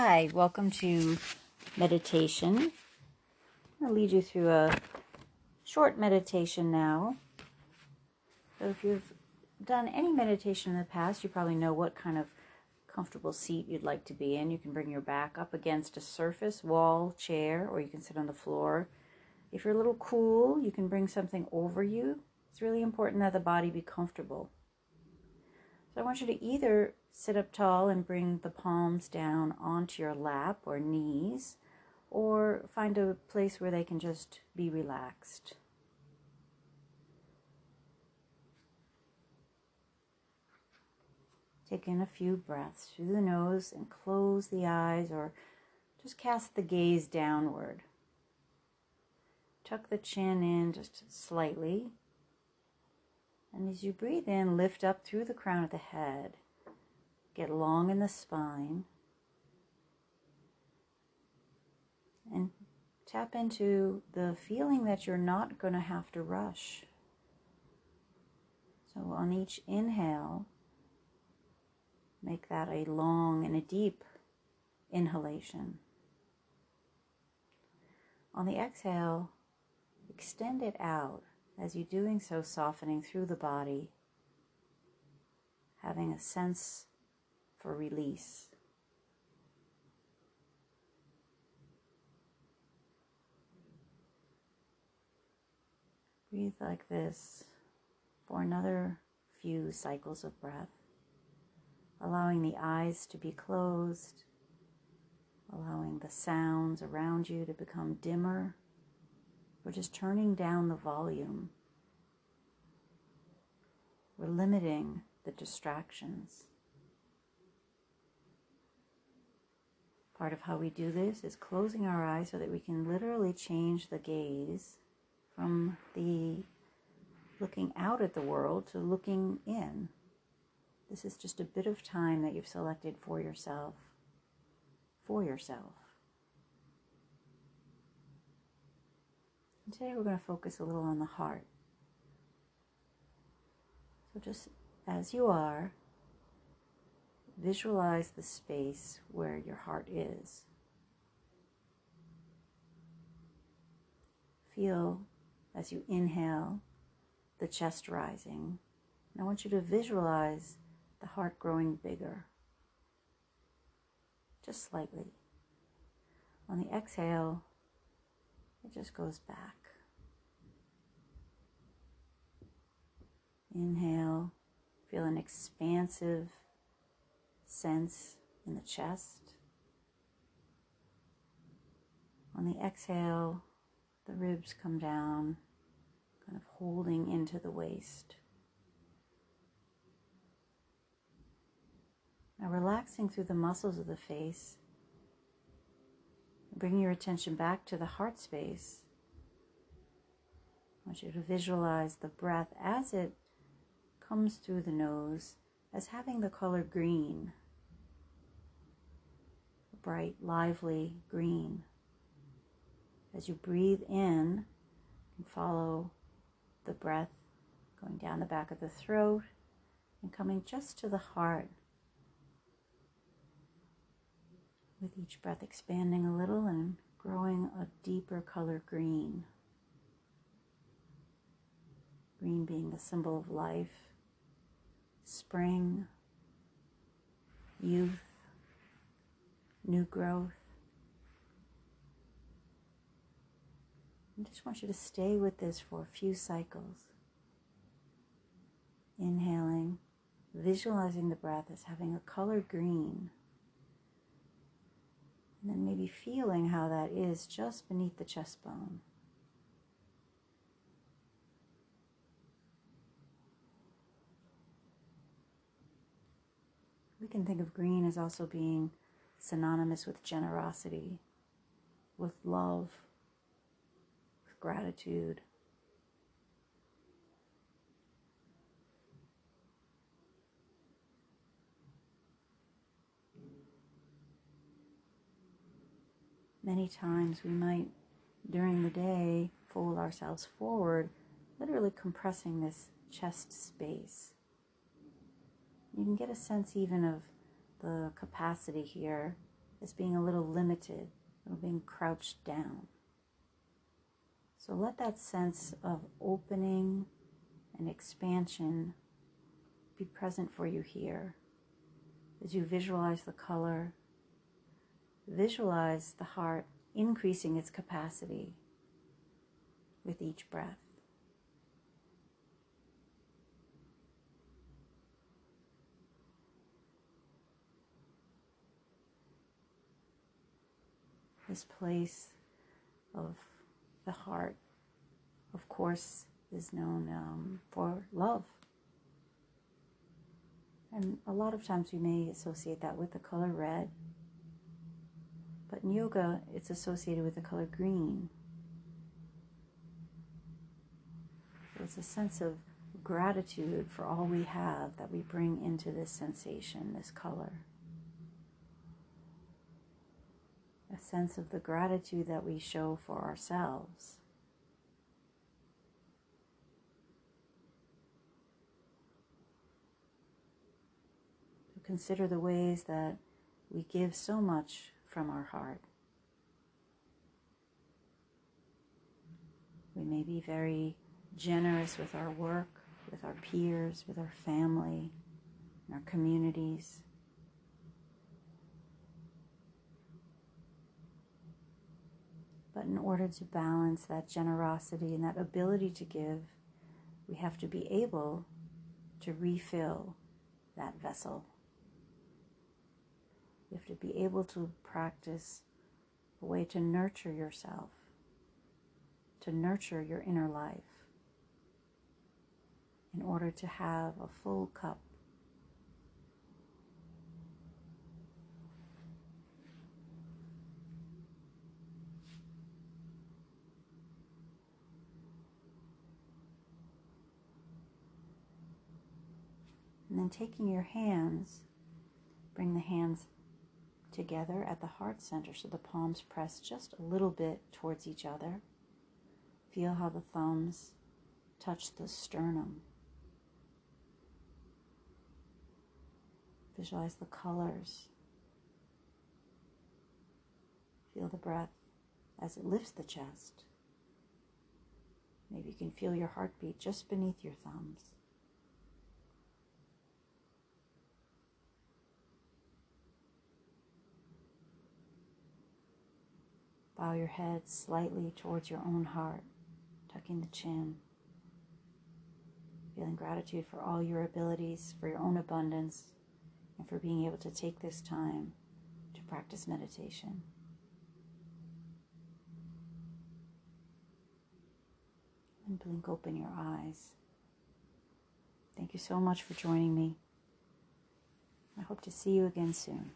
Hi, welcome to meditation. I'll lead you through a short meditation now. So, if you've done any meditation in the past, you probably know what kind of comfortable seat you'd like to be in. You can bring your back up against a surface, wall, chair, or you can sit on the floor. If you're a little cool, you can bring something over you. It's really important that the body be comfortable. So I want you to either sit up tall and bring the palms down onto your lap or knees, or find a place where they can just be relaxed. Take in a few breaths through the nose and close the eyes or just cast the gaze downward. Tuck the chin in just slightly and as you breathe in, lift up through the crown of the head. Get long in the spine. And tap into the feeling that you're not going to have to rush. So on each inhale, make that a long and a deep inhalation. On the exhale, extend it out as you're doing so, softening through the body, having a sense for release. Breathe like this for another few cycles of breath, allowing the eyes to be closed, allowing the sounds around you to become dimmer. We're just turning down the volume. We're limiting the distractions. Part of how we do this is closing our eyes so that we can literally change the gaze from the looking out at the world to looking in. This is just a bit of time that you've selected for yourself. For yourself. And today we're going to focus a little on the heart. So just as you are, visualize the space where your heart is. Feel as you inhale the chest rising. And I want you to visualize the heart growing bigger, just slightly. On the exhale, it just goes back. Inhale, feel an expansive sense in the chest. On the exhale, the ribs come down, kind of holding into the waist. Now, relaxing through the muscles of the face, bring your attention back to the heart space. I want you to visualize the breath as it comes through the nose as having the color green, a bright, lively green. As you breathe in, and follow the breath going down the back of the throat and coming just to the heart. With each breath expanding a little and growing a deeper color green. Green being the symbol of life spring, youth, new growth. I just want you to stay with this for a few cycles. Inhaling, visualizing the breath as having a color green. And then maybe feeling how that is just beneath the chest bone. We can think of green as also being synonymous with generosity, with love, with gratitude. Many times we might, during the day, fold ourselves forward, literally compressing this chest space. You can get a sense even of the capacity here as being a little limited, little being crouched down. So let that sense of opening and expansion be present for you here as you visualize the color. Visualize the heart increasing its capacity with each breath. This place of the heart, of course, is known um, for love. And a lot of times we may associate that with the color red. But in yoga, it's associated with the color green. It's a sense of gratitude for all we have that we bring into this sensation, this color. A sense of the gratitude that we show for ourselves. To consider the ways that we give so much from our heart. We may be very generous with our work, with our peers, with our family, our communities. But in order to balance that generosity and that ability to give, we have to be able to refill that vessel. You have to be able to practice a way to nurture yourself, to nurture your inner life in order to have a full cup. And then taking your hands, bring the hands together at the heart center so the palms press just a little bit towards each other. Feel how the thumbs touch the sternum. Visualize the colors. Feel the breath as it lifts the chest. Maybe you can feel your heartbeat just beneath your thumbs. Bow your head slightly towards your own heart, tucking the chin. Feeling gratitude for all your abilities, for your own abundance, and for being able to take this time to practice meditation. And blink open your eyes. Thank you so much for joining me. I hope to see you again soon.